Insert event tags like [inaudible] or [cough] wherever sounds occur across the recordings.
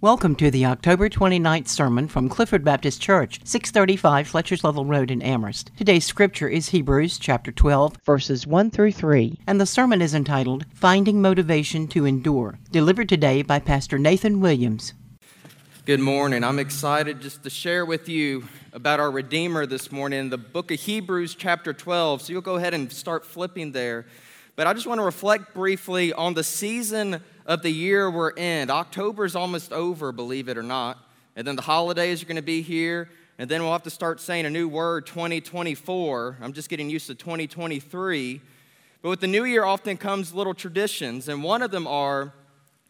Welcome to the October 29th sermon from Clifford Baptist Church, 635 Fletcher's Level Road in Amherst. Today's scripture is Hebrews chapter 12, verses 1 through 3, and the sermon is entitled Finding Motivation to Endure, delivered today by Pastor Nathan Williams. Good morning. I'm excited just to share with you about our Redeemer this morning in the book of Hebrews chapter 12. So you'll go ahead and start flipping there. But I just want to reflect briefly on the season of the year we're in. October is almost over, believe it or not. And then the holidays are going to be here. And then we'll have to start saying a new word, 2024. I'm just getting used to 2023. But with the new year often comes little traditions. And one of them are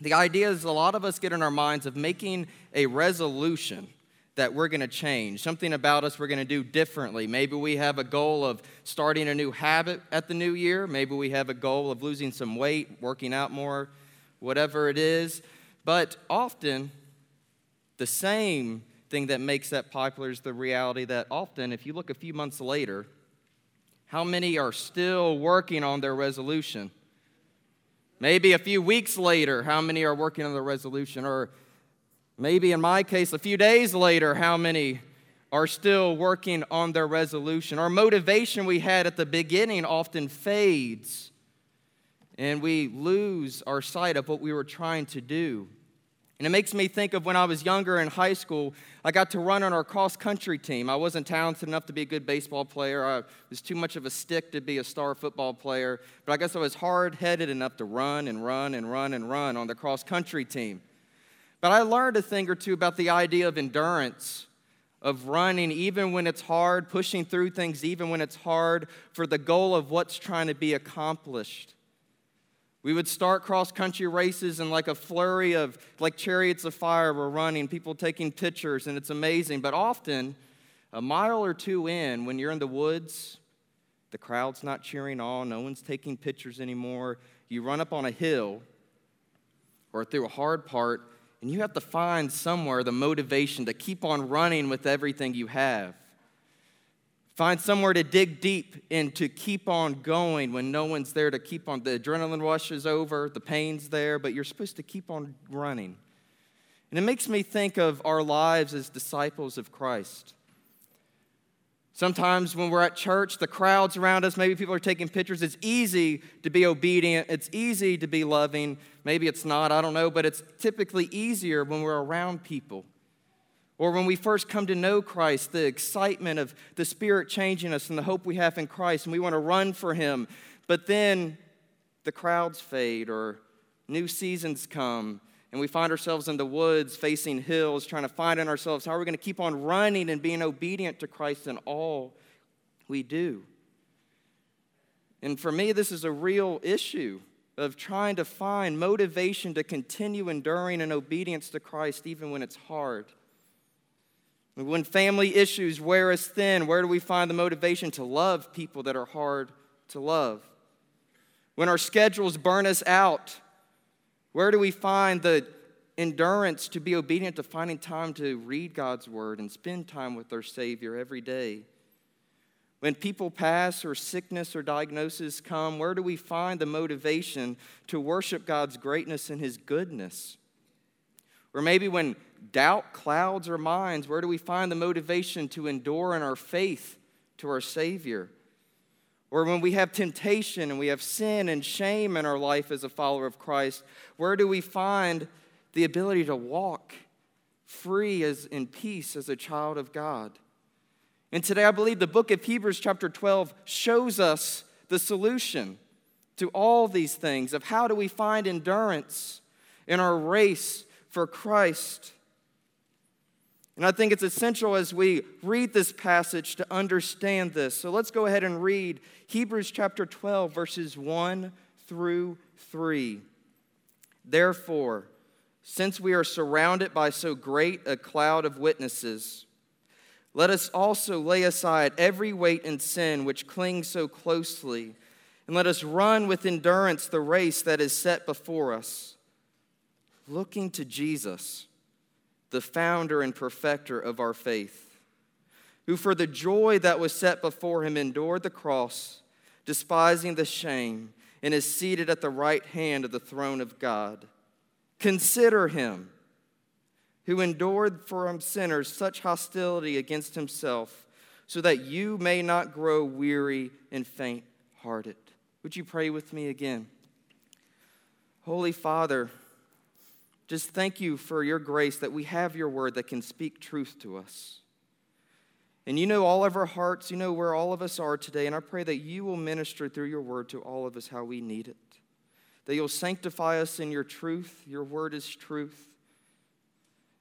the idea is a lot of us get in our minds of making a resolution that we're going to change, something about us we're going to do differently. Maybe we have a goal of starting a new habit at the new year. Maybe we have a goal of losing some weight, working out more whatever it is. But often, the same thing that makes that popular is the reality that often, if you look a few months later, how many are still working on their resolution? Maybe a few weeks later, how many are working on their resolution? Or maybe in my case, a few days later, how many are still working on their resolution? Our motivation we had at the beginning often fades and we lose our sight of what we were trying to do. And it makes me think of when I was younger in high school, I got to run on our cross country team. I wasn't talented enough to be a good baseball player. I was too much of a stick to be a star football player. But I guess I was hard headed enough to run and run and run and run on the cross country team. But I learned a thing or two about the idea of endurance, of running even when it's hard, pushing through things even when it's hard, for the goal of what's trying to be accomplished. We would start cross country races and like a flurry of like chariots of fire were running, people taking pictures, and it's amazing. But often, a mile or two in, when you're in the woods, the crowd's not cheering on, no one's taking pictures anymore. You run up on a hill or through a hard part, and you have to find somewhere the motivation to keep on running with everything you have. Find somewhere to dig deep and to keep on going when no one's there to keep on. The adrenaline rush is over, the pain's there, but you're supposed to keep on running. And it makes me think of our lives as disciples of Christ. Sometimes when we're at church, the crowds around us, maybe people are taking pictures. It's easy to be obedient, it's easy to be loving. Maybe it's not, I don't know, but it's typically easier when we're around people or when we first come to know Christ, the excitement of the Spirit changing us and the hope we have in Christ, and we want to run for Him. But then the crowds fade, or new seasons come, and we find ourselves in the woods facing hills, trying to find in ourselves how are we going to keep on running and being obedient to Christ in all we do. And for me, this is a real issue of trying to find motivation to continue enduring in obedience to Christ even when it's hard. When family issues wear us thin, where do we find the motivation to love people that are hard to love? When our schedules burn us out, where do we find the endurance to be obedient to finding time to read God's word and spend time with our Savior every day? When people pass or sickness or diagnosis come, where do we find the motivation to worship God's greatness and His goodness? Or maybe when doubt clouds our minds, where do we find the motivation to endure in our faith to our Savior? Or when we have temptation and we have sin and shame in our life as a follower of Christ, where do we find the ability to walk free as in peace as a child of God? And today I believe the book of Hebrews chapter 12 shows us the solution to all these things of how do we find endurance in our race for Christ. And I think it's essential as we read this passage to understand this. So let's go ahead and read Hebrews chapter 12, verses 1 through 3. Therefore, since we are surrounded by so great a cloud of witnesses, let us also lay aside every weight and sin which clings so closely, and let us run with endurance the race that is set before us, looking to Jesus the founder and perfecter of our faith, who for the joy that was set before him endured the cross, despising the shame, and is seated at the right hand of the throne of God. Consider him who endured from sinners such hostility against himself, so that you may not grow weary and faint hearted. Would you pray with me again? Holy Father, just thank you for your grace that we have your word that can speak truth to us. And you know all of our hearts, you know where all of us are today, and I pray that you will minister through your word to all of us how we need it. That you'll sanctify us in your truth, your word is truth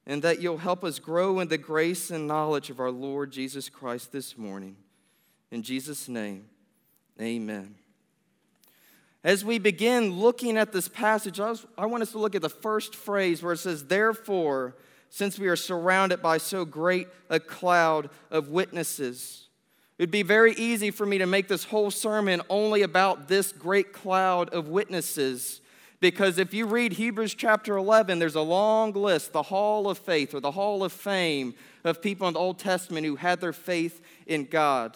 and that you'll help us grow in the grace and knowledge of our Lord Jesus Christ this morning. In Jesus' name, amen. As we begin looking at this passage, I, was, I, want us to look at the first phrase where it says, Therefore, since we are surrounded by so great a cloud of witnesses. It'd be very easy for me to make this whole sermon only about this great cloud of witnesses because if you read Hebrews chapter 11, there's a long list, the hall of faith or the hall of fame of people in the Old Testament who had their faith in God.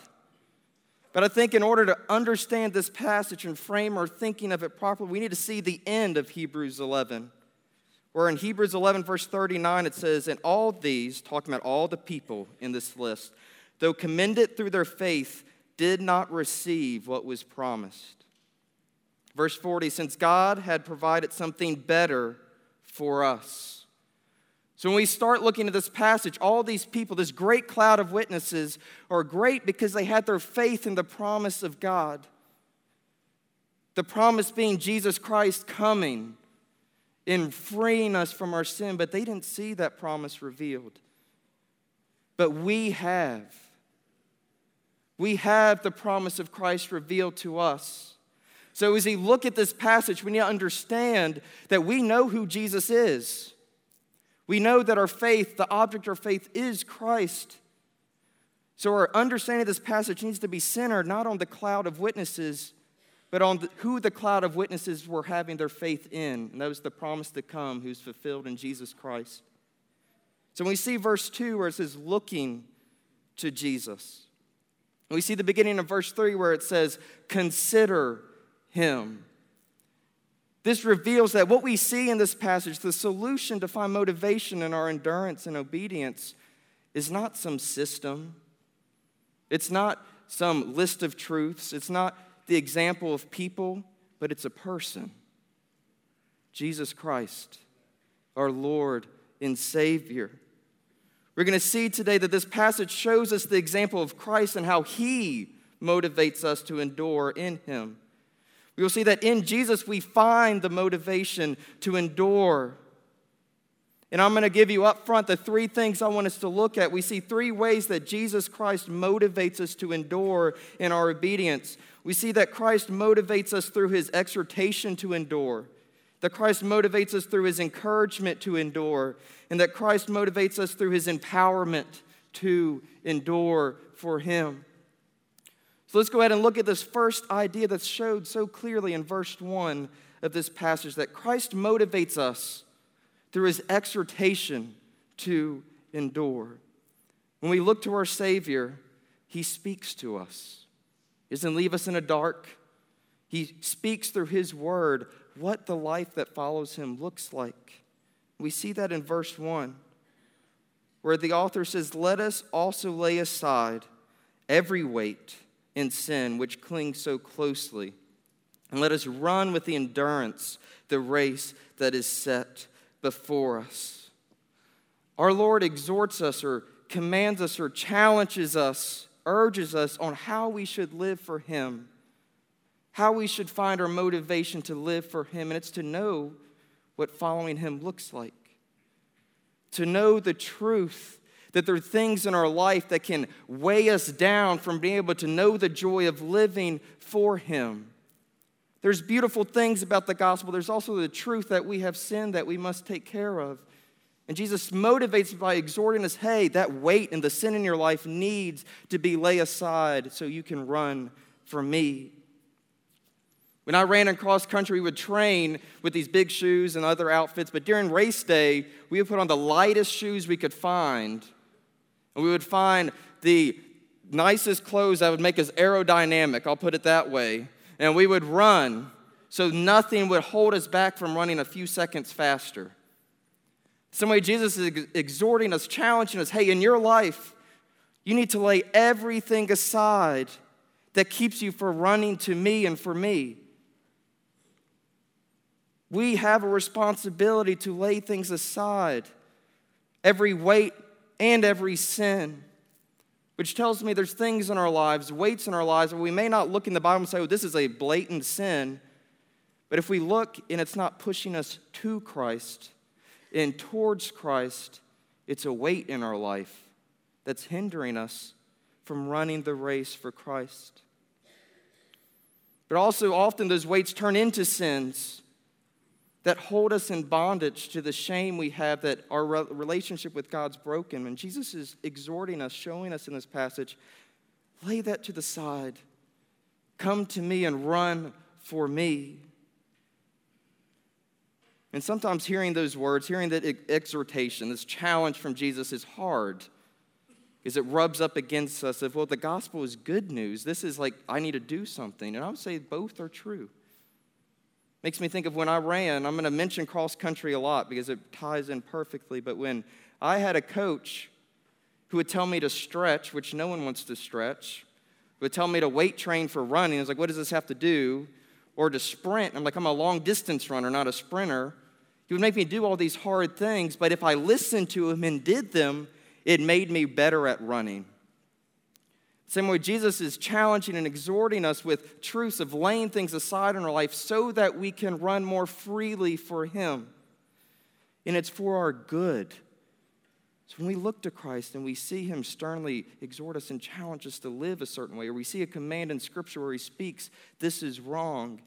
But I think in order to understand this passage and frame our thinking of it properly, we need to see the end of Hebrews 11. Where in Hebrews 11, verse 39, it says, And all these, talking about all the people in this list, though commended through their faith, did not receive what was promised. Verse 40 since God had provided something better for us. So when we start looking at this passage, all these people, this great cloud of witnesses, are great because they had their faith in the promise of God. The promise being Jesus Christ coming and freeing us from our sin, but they didn't see that promise revealed. But we have. We have the promise of Christ revealed to us. So, as we look at this passage, we need to understand that we know who Jesus is. We know that our faith, the object of our faith, is Christ. So, our understanding of this passage needs to be centered not on the cloud of witnesses, but on the, who the cloud of witnesses were having their faith in. And that was the promise to come, who's fulfilled in Jesus Christ. So, when we see verse 2 where it says, looking to Jesus, we see the beginning of verse 3 where it says, consider him. This reveals that what we see in this passage, the solution to find motivation in our endurance and obedience, is not some system. It's not some list of truths. It's not the example of people, but it's a person Jesus Christ, our Lord and Savior. We're going to see today that this passage shows us the example of Christ and how He motivates us to endure in Him. We will see that in Jesus we find the motivation to endure. And I'm going to give you up front the three things I want us to look at. We see three ways that Jesus Christ motivates us to endure in our obedience. We see that Christ motivates us through his exhortation to endure, that Christ motivates us through his encouragement to endure, and that Christ motivates us through his empowerment to endure for him. So let's go ahead and look at this first idea that's showed so clearly in verse 1 of this passage that Christ motivates us through his exhortation to endure. When we look to our Savior, he speaks to us. He doesn't leave us in a dark. He speaks through his word what the life that follows him looks like. We see that in verse 1, where the author says, Let us also lay aside every weight in sin which cling so closely. And let us run with the endurance the race that is set before us. Our Lord exhorts us or commands us or challenges us, urges us on how we should live for Him, how we should find our motivation to live for Him. And it's to know what following Him looks like, to know the truth that there are things in our life that can weigh us down from being able to know the joy of living for Him. There's beautiful things about the gospel. There's also the truth that we have sin that we must take care of. And Jesus motivates by exhorting us hey, that weight and the sin in your life needs to be laid aside so you can run for me. When I ran in cross country, we would train with these big shoes and other outfits, but during race day, we would put on the lightest shoes we could find and we would find the nicest clothes that would make us aerodynamic, I'll put it that way. And we would run so nothing would hold us back from running a few seconds faster. Some way, Jesus is exhorting us, challenging us hey, in your life, you need to lay everything aside that keeps you from running to me and for me. We have a responsibility to lay things aside, every weight and every sin, which tells me there's things in our lives, weights in our lives, where we may not look in the Bible and say, oh, this is a blatant sin. But if we look and it's not pushing us to Christ and towards Christ, it's a weight in our life that's hindering us from running the race for Christ. But also, often those weights turn into sins that hold us in bondage to the shame we have that our relationship with God's broken. And Jesus is exhorting us, showing us in this passage lay that to the side. Come to me and run for me. And sometimes hearing those words, hearing that exhortation, this challenge from Jesus is hard because it rubs up against us of, well, the gospel is good news. This is like, I need to do something. And I would say both are true. Makes me think of when I ran. I'm going to mention cross country a lot because it ties in perfectly. But when I had a coach who would tell me to stretch, which no one wants to stretch, would tell me to weight train for running. I was like, what does this have to do? Or to sprint. I'm like, I'm a long distance runner, not a sprinter. He would make me do all these hard things, but if I listened to him and did them, it made me better at running. Same way, Jesus is challenging and exhorting us with truths of laying things aside in our life so that we can run more freely for Him. And it's for our good. So when we look to Christ and we see Him sternly exhort us and challenge us to live a certain way, or we see a command in Scripture where He speaks, this is wrong,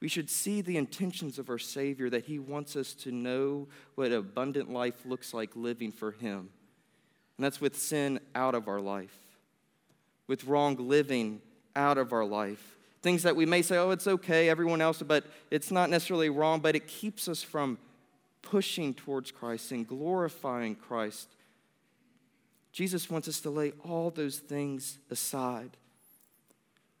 we should see the intentions of our Savior that He wants us to know what abundant life looks like living for Him. And that's with sin out of our life with wrong living out of our life. Things that we may say, oh, it's okay, everyone else, but it's not necessarily wrong, but it keeps us from pushing towards Christ and glorifying Christ. Jesus wants us to lay all those things aside.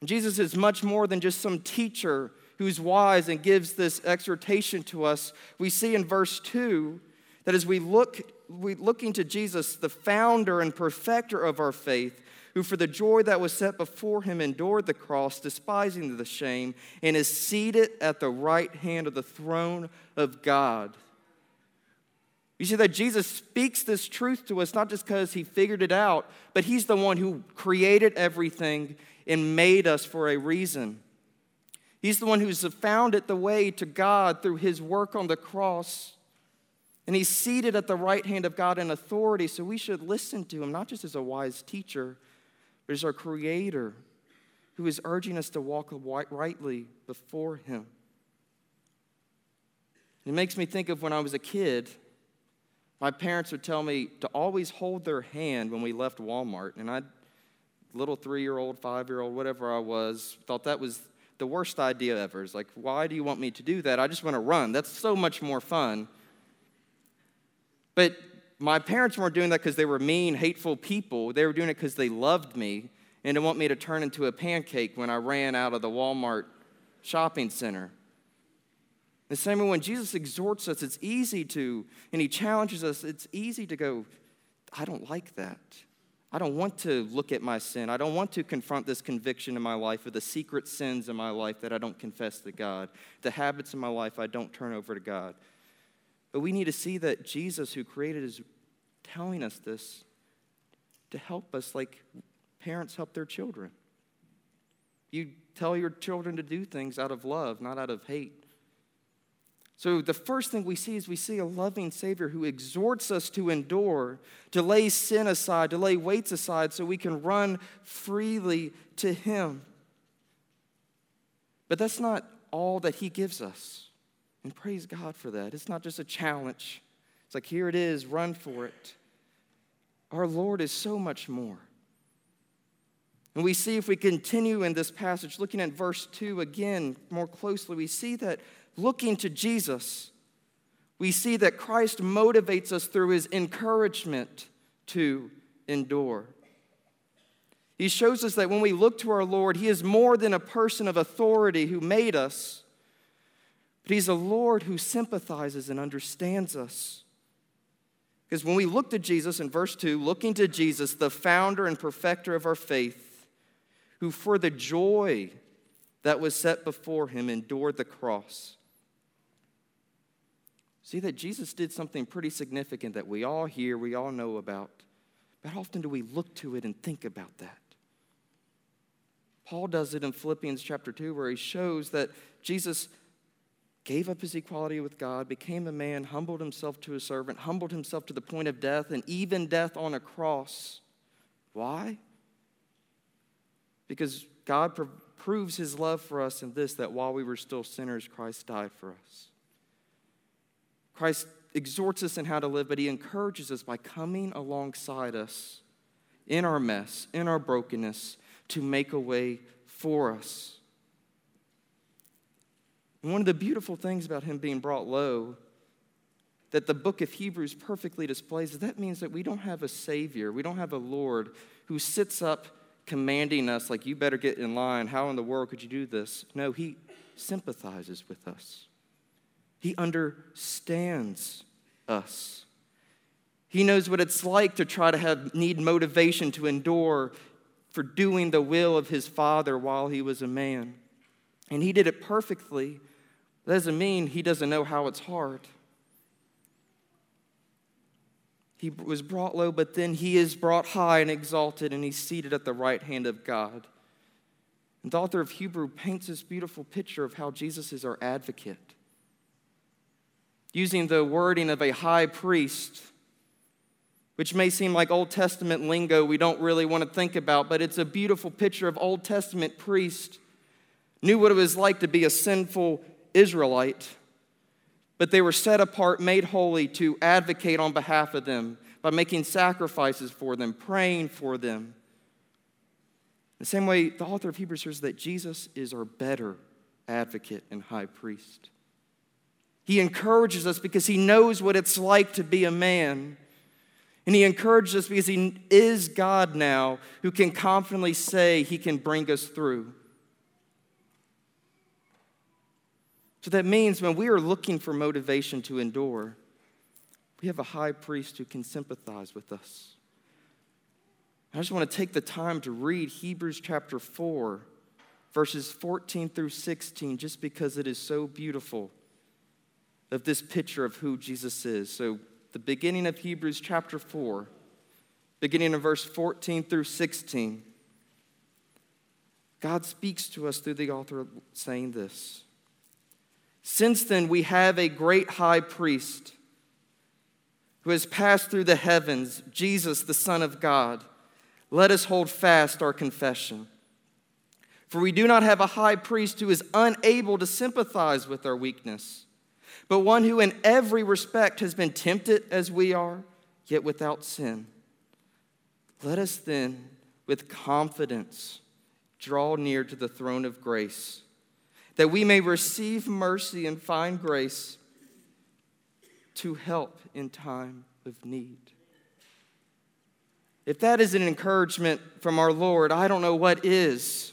Jesus is much more than just some teacher who's wise and gives this exhortation to us. We see in verse 2 that as we look, we looking to Jesus, the founder and perfecter of our faith, who for the joy that was set before him endured the cross, despising the shame, and is seated at the right hand of the throne of God. You see that Jesus speaks this truth to us not just because he figured it out, but he's the one who created everything and made us for a reason. He's the one who's found it the way to God through his work on the cross. And he's seated at the right hand of God in authority, so we should listen to him, not just as a wise teacher, it's our Creator who is urging us to walk rightly before Him. It makes me think of when I was a kid. My parents would tell me to always hold their hand when we left Walmart. And I, little three year old, five year old, whatever I was, thought that was the worst idea ever. It's like, why do you want me to do that? I just want to run. That's so much more fun. But my parents weren't doing that because they were mean, hateful people. They were doing it because they loved me and didn't want me to turn into a pancake when I ran out of the Walmart shopping center. The same way when Jesus exhorts us, it's easy to, and he challenges us, it's easy to go, I don't like that. I don't want to look at my sin. I don't want to confront this conviction in my life or the secret sins in my life that I don't confess to God, the habits in my life I don't turn over to God. But we need to see that Jesus, who created, is telling us this to help us, like parents help their children. You tell your children to do things out of love, not out of hate. So, the first thing we see is we see a loving Savior who exhorts us to endure, to lay sin aside, to lay weights aside so we can run freely to Him. But that's not all that He gives us. And praise God for that. It's not just a challenge, it's like, here it is, run for it. Our Lord is so much more. And we see if we continue in this passage, looking at verse 2 again more closely, we see that looking to Jesus, we see that Christ motivates us through his encouragement to endure. He shows us that when we look to our Lord, he is more than a person of authority who made us but He's a Lord who sympathizes and understands us. Because when we look to Jesus in verse 2, looking to Jesus, the founder and perfecter of our faith, who for the joy that was set before him endured the cross. See that Jesus did something pretty significant that we all hear, we all know about. But how often do we look to it and think about that? Paul does it in Philippians chapter 2, where he shows that Jesus gave up his equality with God, became a man, humbled himself to a servant, humbled himself to the point of death, and even death on a cross. Why? Because God pr- proves his love for us in this that while we were still sinners, Christ died for us. Christ exhorts us in how to live, but he encourages us by coming alongside us in our mess, in our brokenness, to make a way for us. One of the beautiful things about him being brought low that the book of Hebrews perfectly displays is that means that we don't have a Savior, we don't have a Lord who sits up commanding us, like, you better get in line. How in the world could you do this? No, he sympathizes with us, he understands us. He knows what it's like to try to have need motivation to endure for doing the will of his father while he was a man. And he did it perfectly that doesn't mean he doesn't know how it's hard. He was brought low, but then he is brought high and exalted, and he's seated at the right hand of God. And the author of Hebrew paints this beautiful picture of how Jesus is our advocate. Using the wording of a high priest, which may seem like Old Testament lingo we don't really want to think about, but it's a beautiful picture of Old Testament priest knew what it was like to be a sinful Israelite, but they were set apart, made holy to advocate on behalf of them by making sacrifices for them, praying for them. The same way, the author of Hebrews says that Jesus is our better advocate and high priest. He encourages us because he knows what it's like to be a man. And he encourages us because he is God now who can confidently say he can bring us through. So that means when we are looking for motivation to endure, we have a high priest who can sympathize with us. I just want to take the time to read Hebrews chapter 4, verses 14 through 16, just because it is so beautiful of this picture of who Jesus is. So, the beginning of Hebrews chapter 4, beginning of verse 14 through 16, God speaks to us through the author saying this. Since then, we have a great high priest who has passed through the heavens, Jesus, the Son of God. Let us hold fast our confession. For we do not have a high priest who is unable to sympathize with our weakness, but one who in every respect has been tempted as we are, yet without sin. Let us then, with confidence, draw near to the throne of grace that we may receive mercy and find grace to help in time of need. If that is an encouragement from our Lord, I don't know what is.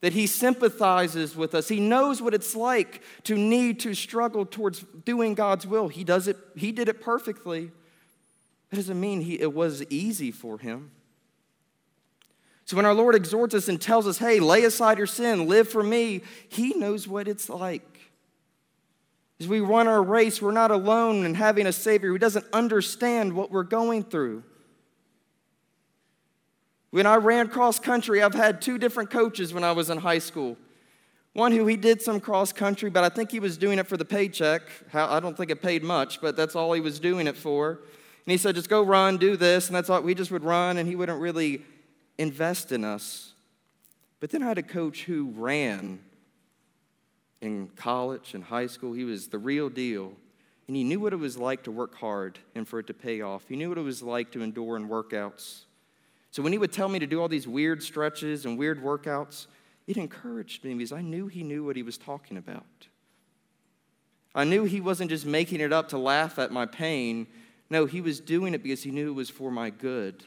That He sympathizes with us. He knows what it's like to need to struggle towards doing God's will. He does it, He did it perfectly. That doesn't mean he, it was easy for Him. So when our Lord exhorts us and tells us, hey, lay aside your sin, live for me, He knows what it's like. As we run our race, we're not alone in having a Savior who doesn't understand what we're going through. When I ran cross country, I've had two different coaches when I was in high school. One who he did some cross country, but I think he was doing it for the paycheck. I don't think it paid much, but that's all he was doing it for. And he said, just go run, do this, and that's all. We just would run, and he wouldn't really invest in us. But then I had a coach who ran in college and high school. He was the real deal. And he knew what it was like to work hard and for it to pay off. He knew what it was like to endure in workouts. So when he would tell me to do all these weird stretches and weird workouts, it encouraged me because I knew he knew what he was talking about. I knew he wasn't just making it up to laugh at my pain. No, he was doing it because he knew it was for my good.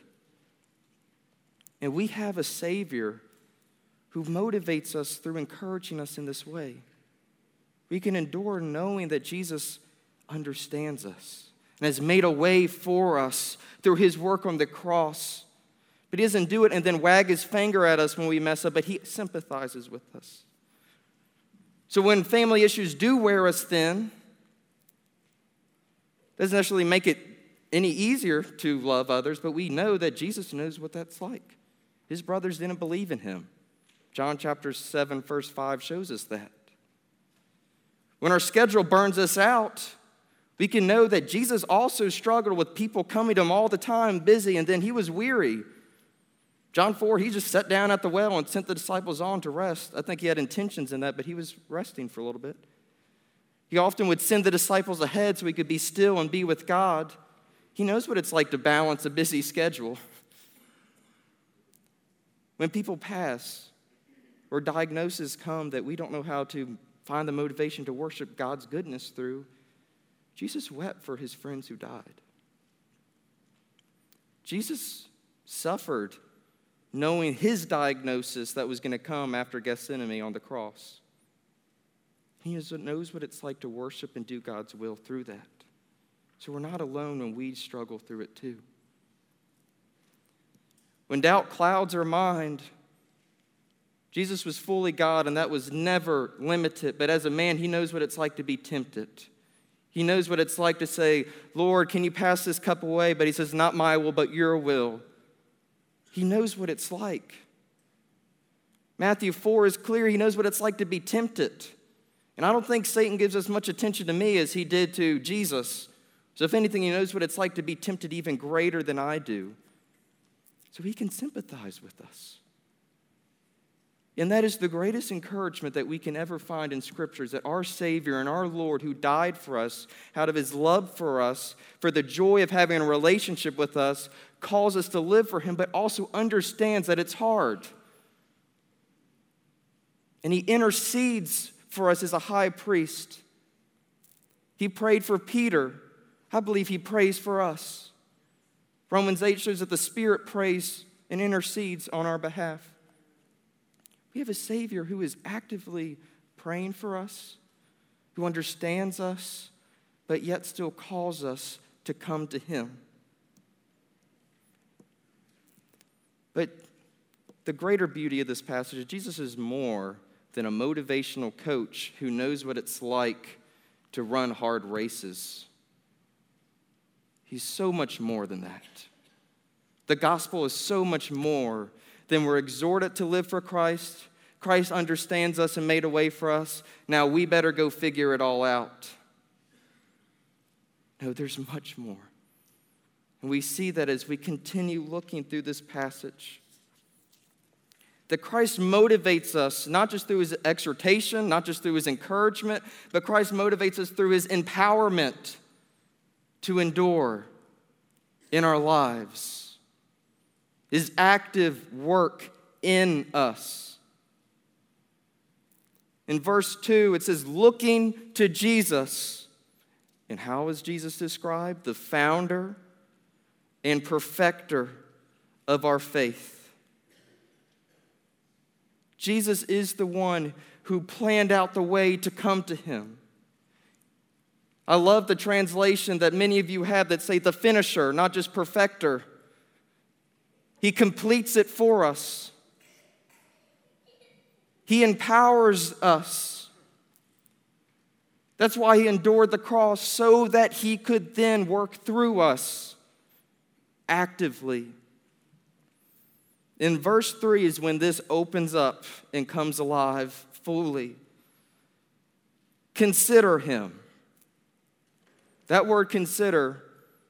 And we have a Savior who motivates us through encouraging us in this way. We can endure knowing that Jesus understands us, and has made a way for us through his work on the cross. But he doesn't do it and then wag his finger at us when we mess up, but he sympathizes with us. So when family issues do wear us thin, doesn't necessarily make it any easier to love others, but we know that Jesus knows what that's like. His brothers didn't believe in him. John chapter 7, verse 5 shows us that. When our schedule burns us out, we can know that Jesus also struggled with people coming to him all the time, busy, and then he was weary. John 4, he just sat down at the well and sent the disciples on to rest. I think he had intentions in that, but he was resting for a little bit. He often would send the disciples ahead so he could be still and be with God. He knows what it's like to balance a busy schedule. When people pass or diagnoses come that we don't know how to find the motivation to worship God's goodness through, Jesus wept for his friends who died. Jesus suffered knowing his diagnosis that was going to come after Gethsemane on the cross. He knows what it's like to worship and do God's will through that. So we're not alone when we struggle through it too. When doubt clouds our mind, Jesus was fully God, and that was never limited. But as a man, he knows what it's like to be tempted. He knows what it's like to say, Lord, can you pass this cup away? But he says, Not my will, but your will. He knows what it's like. Matthew 4 is clear. He knows what it's like to be tempted. And I don't think Satan gives as much attention to me as he did to Jesus. So, if anything, he knows what it's like to be tempted even greater than I do. So, he can sympathize with us. And that is the greatest encouragement that we can ever find in scriptures that our Savior and our Lord, who died for us out of his love for us, for the joy of having a relationship with us, calls us to live for him, but also understands that it's hard. And he intercedes for us as a high priest. He prayed for Peter. I believe he prays for us. Romans 8 shows that the Spirit prays and intercedes on our behalf. We have a Savior who is actively praying for us, who understands us, but yet still calls us to come to Him. But the greater beauty of this passage is Jesus is more than a motivational coach who knows what it's like to run hard races. He's so much more than that. The gospel is so much more than we're exhorted to live for Christ. Christ understands us and made a way for us. Now we better go figure it all out. No, there's much more. And we see that as we continue looking through this passage. That Christ motivates us not just through his exhortation, not just through his encouragement, but Christ motivates us through his empowerment to endure in our lives, his active work in us. In verse 2, it says, looking to Jesus. And how is Jesus described? The founder and perfecter of our faith. Jesus is the one who planned out the way to come to him. I love the translation that many of you have that say the finisher, not just perfecter. He completes it for us. He empowers us. That's why he endured the cross, so that he could then work through us actively. In verse 3 is when this opens up and comes alive fully. Consider him. That word consider,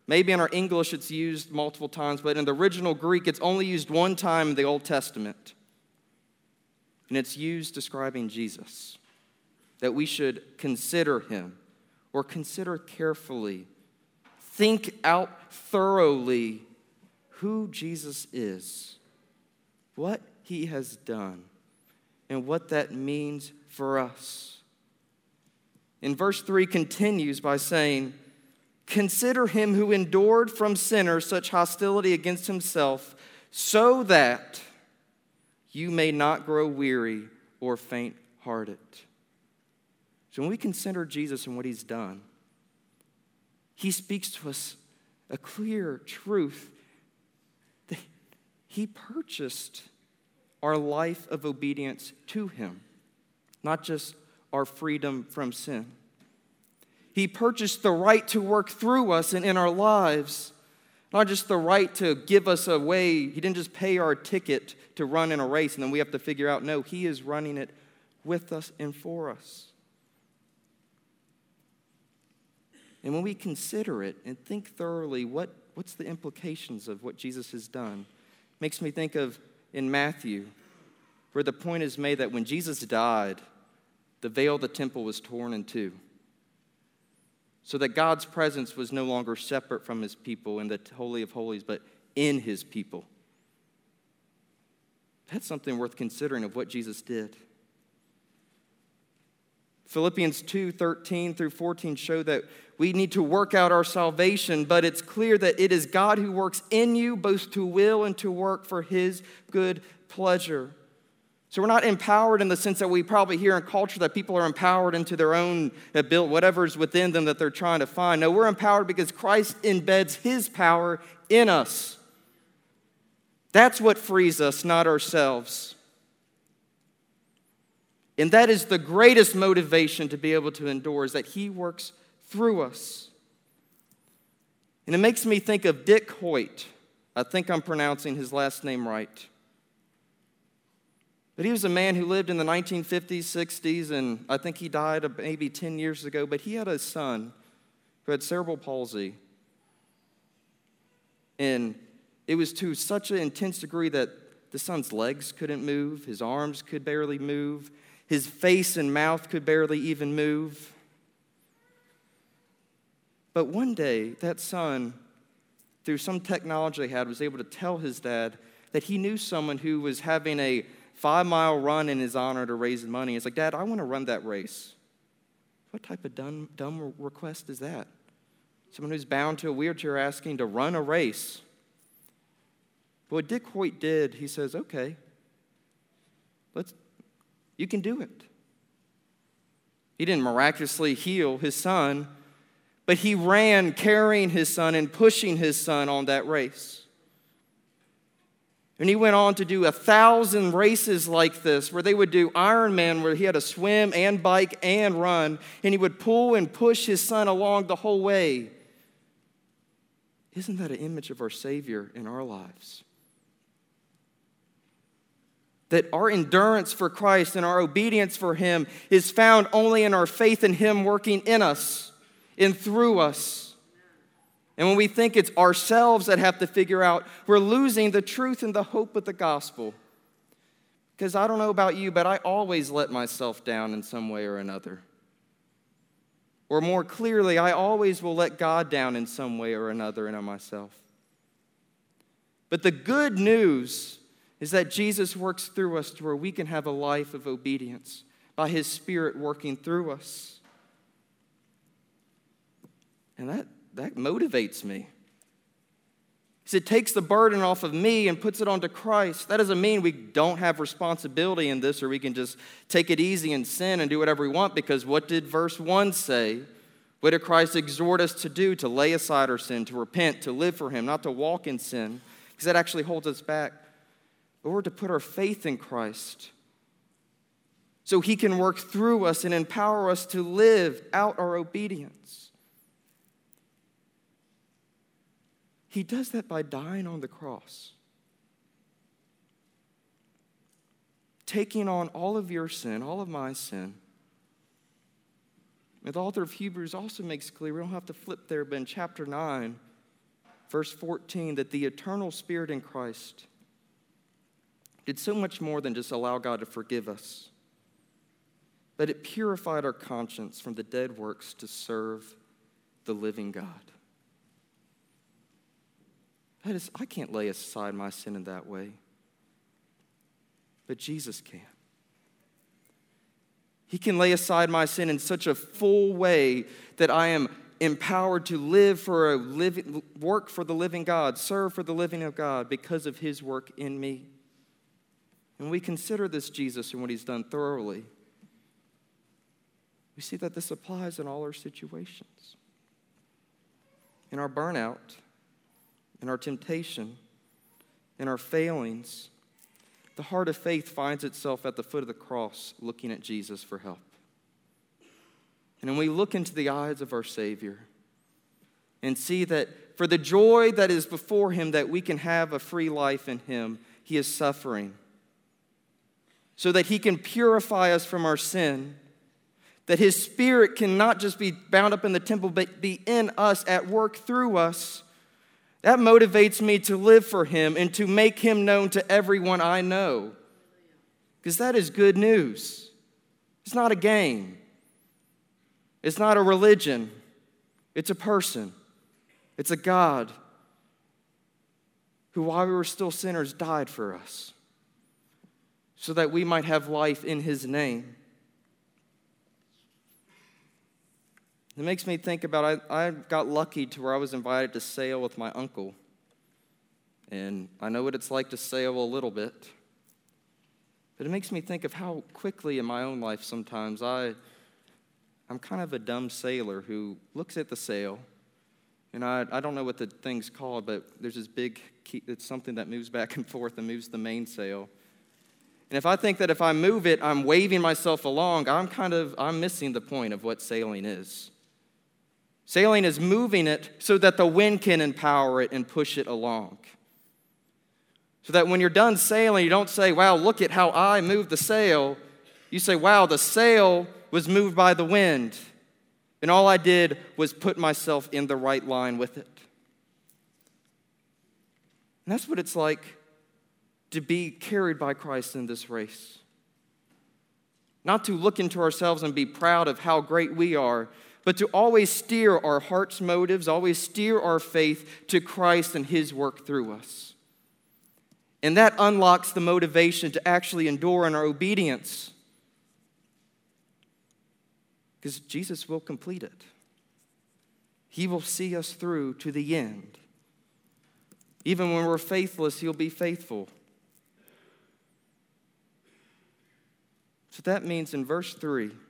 maybe in our English it's used multiple times, but in the original Greek it's only used one time in the Old Testament and it's used describing Jesus. That we should consider him or consider carefully, think out thoroughly who Jesus is, what he has done, and what that means for us. In verse 3 continues by saying, Consider him who endured from sinners such hostility against himself, so that you may not grow weary or faint hearted. So when we consider Jesus and what he's done, he speaks to us a clear truth that he purchased our life of obedience to him, not just our freedom from sin. He purchased the right to work through us and in our lives, not just the right to give us a way. He didn't just pay our ticket to run in a race and then we have to figure out, no, He is running it with us and for us. And when we consider it and think thoroughly, what, what's the implications of what Jesus has done? Makes me think of in Matthew, where the point is made that when Jesus died, the veil of the temple was torn in two. So that God's presence was no longer separate from his people in the Holy of Holies, but in his people. That's something worth considering of what Jesus did. Philippians 2 13 through 14 show that we need to work out our salvation, but it's clear that it is God who works in you both to will and to work for his good pleasure. So we're not empowered in the sense that we probably hear in culture that people are empowered into their own ability, whatever's within them that they're trying to find. No, we're empowered because Christ embeds his power in us. That's what frees us, not ourselves. And that is the greatest motivation to be able to endure is that He works through us. And it makes me think of Dick Hoyt. I think I'm pronouncing his last name right. But he was a man who lived in the 1950s, 60s, and I think he died maybe 10 years ago. But he had a son who had cerebral palsy. And it was to such an intense degree that the son's legs couldn't move, his arms could barely move, his face and mouth could barely even move. But one day, that son, through some technology they had, was able to tell his dad that he knew someone who was having a five mile run in his honor to raise money. It's like, Dad, I want to run that race. What type of dumb, dumb request is that? Someone who's bound to a wheelchair asking to run a race. But what Dick Hoyt did, he says, okay, let's, you can do it. He didn't miraculously heal his son, but he ran carrying his son and pushing his son on that race. And he went on to do a thousand races like this, where they would do Ironman, where he had to swim and bike and run, and he would pull and push his son along the whole way. Isn't that an image of our Savior in our lives? that our endurance for Christ and our obedience for Him is found only in our faith in Him working in us and through us. And when we think it's ourselves that have to figure out, we're losing the truth and the hope of the gospel. Because I don't know about you, but I always let myself down in some way or another. Or more clearly, I always will let God down in some way or another in myself. But the good news is that Jesus works through us to where we can have a life of obedience by his Spirit working through us. And that, that motivates me. Because it takes the burden off of me and puts it onto Christ. That doesn't mean we don't have responsibility in this or we can just take it easy and sin and do whatever we want, because what did verse 1 say? What did Christ exhort us to do? To lay aside our sin, to repent, to live for Him, not to walk in sin, because that actually holds us back but we're to put our faith in Christ so he can work through us and empower us to live out our obedience. He does that by dying on the cross, taking on all of your sin, all of my sin. And the author of Hebrews also makes clear, we don't have to flip there, but in chapter 9, verse 14, that the eternal Spirit in Christ did so much more than just allow God to forgive us, but it purified our conscience from the dead works to serve the living God. That is, I can't lay aside my sin in that way, but Jesus can. He can lay aside my sin in such a full way that I am empowered to live for a living, work for the living God, serve for the living of God because of his work in me. And we consider this Jesus and what he's done thoroughly, we see that this applies in all our situations. in our burnout, in our temptation, in our failings, the heart of faith finds itself at the foot of the cross looking at Jesus for help. And when we look into the eyes of our Savior and see that for the joy that is before Him, that we can have a free life in Him, He is suffering. So that He can purify us from our sin, that His Spirit can not just be bound up in the temple, but be in us, at work through us that motivates me to live for Him and to make Him known to everyone I know. Because that is good news. It's not a game, it's not a religion, it's a person, it's a God who, while we were still sinners, died for us so that we might have life in His name. It makes me think about I, I got lucky to where I was invited to sail with my uncle. And I know what it's like to sail a little bit. But it makes me think of how quickly in my own life sometimes I, I'm kind of a dumb sailor who looks at the sail, and I, I don't know what the thing's called, but there's this big key, it's something that moves back and forth and moves the mainsail. And if I think that if I move it, I'm waving myself along, I'm kind of, I'm missing the point of what sailing is. Sailing is moving it so that the wind can empower it and push it along. So that when you're done sailing, you don't say, Wow, look at how I moved the sail. You say, Wow, the sail was moved by the wind. And all I did was put myself in the right line with it. And that's what it's like to be carried by Christ in this race. Not to look into ourselves and be proud of how great we are, but to always steer our heart's motives, always steer our faith to Christ and His work through us. And that unlocks the motivation to actually endure in our obedience. Because Jesus will complete it, He will see us through to the end. Even when we're faithless, He'll be faithful. So that means in verse 3, when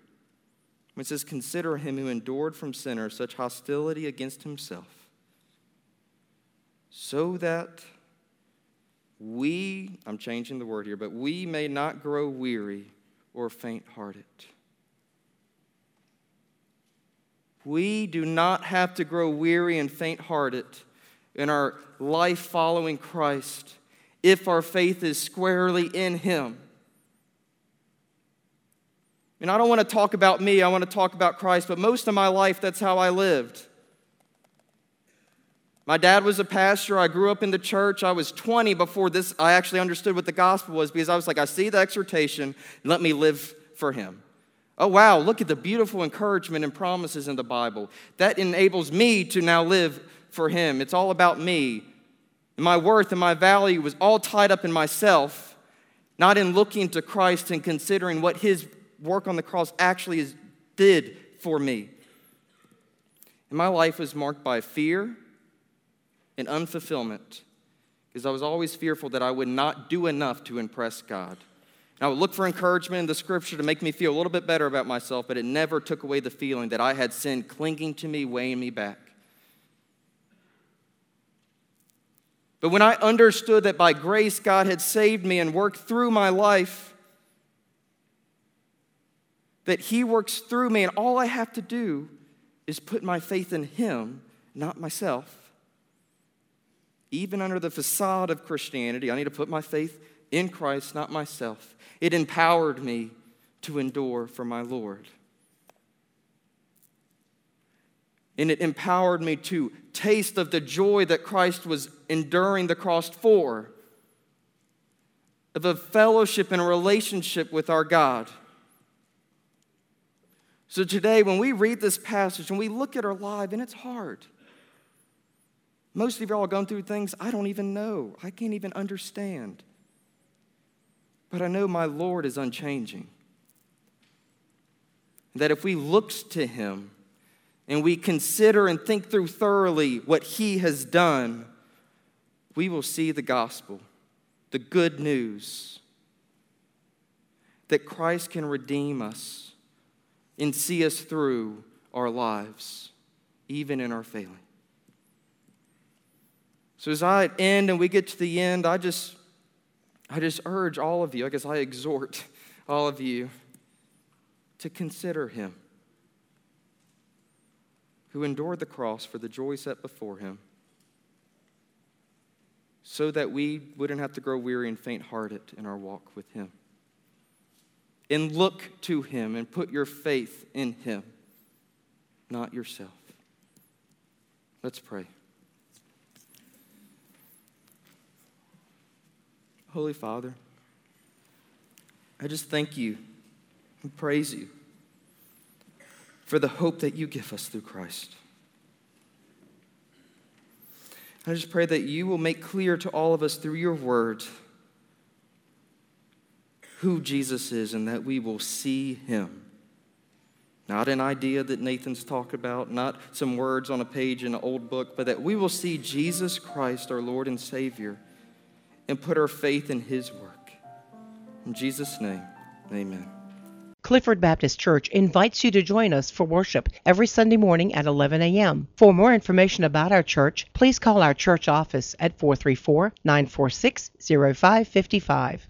it says, Consider him who endured from sinners such hostility against himself, so that we, I'm changing the word here, but we may not grow weary or faint hearted. We do not have to grow weary and faint hearted in our life following Christ if our faith is squarely in Him. And I don't want to talk about me, I want to talk about Christ, but most of my life, that's how I lived. My dad was a pastor. I grew up in the church. I was 20 before this, I actually understood what the gospel was because I was like, I see the exhortation, let me live for him. Oh, wow, look at the beautiful encouragement and promises in the Bible. That enables me to now live for him. It's all about me. And my worth and my value was all tied up in myself, not in looking to Christ and considering what his work on the cross actually is, did for me. And my life was marked by fear and unfulfillment because I was always fearful that I would not do enough to impress God. And I would look for encouragement in the scripture to make me feel a little bit better about myself, but it never took away the feeling that I had sin clinging to me, weighing me back. But when I understood that by grace God had saved me and worked through my life, that He works through me, and all I have to do is put my faith in Him, not myself. Even under the facade of Christianity, I need to put my faith in Christ, not myself. It empowered me to endure for my Lord. And it empowered me to taste of the joy that Christ was enduring the cross for, of a fellowship and a relationship with our God. So today, when we read this passage and we look at our life, and it's hard. Most of y'all are going through things I don't even know, I can't even understand. But I know my Lord is unchanging. That if we look to Him and we consider and think through thoroughly what He has done, we will see the gospel, the good news that Christ can redeem us and see us through our lives, even in our failing. So as I end and we get to the end, I just I just urge all of you, I guess I exhort [laughs] all of you to consider him who endured the cross for the joy set before him so that we wouldn't have to grow weary and faint hearted in our walk with him. And look to him and put your faith in him, not yourself. Let's pray. Holy Father, I just thank you and praise you for the hope that you give us through Christ. I just pray that you will make clear to all of us through your word who Jesus is and that we will see him. Not an idea that Nathan's talked about, not some words on a page in an old book, but that we will see Jesus Christ, our Lord and Savior, and put our faith in his work. In Jesus' name, amen. Clifford Baptist Church invites you to join us for worship every Sunday morning at 11 a.m. For more information about our church, please call our church office at 434 946 0555.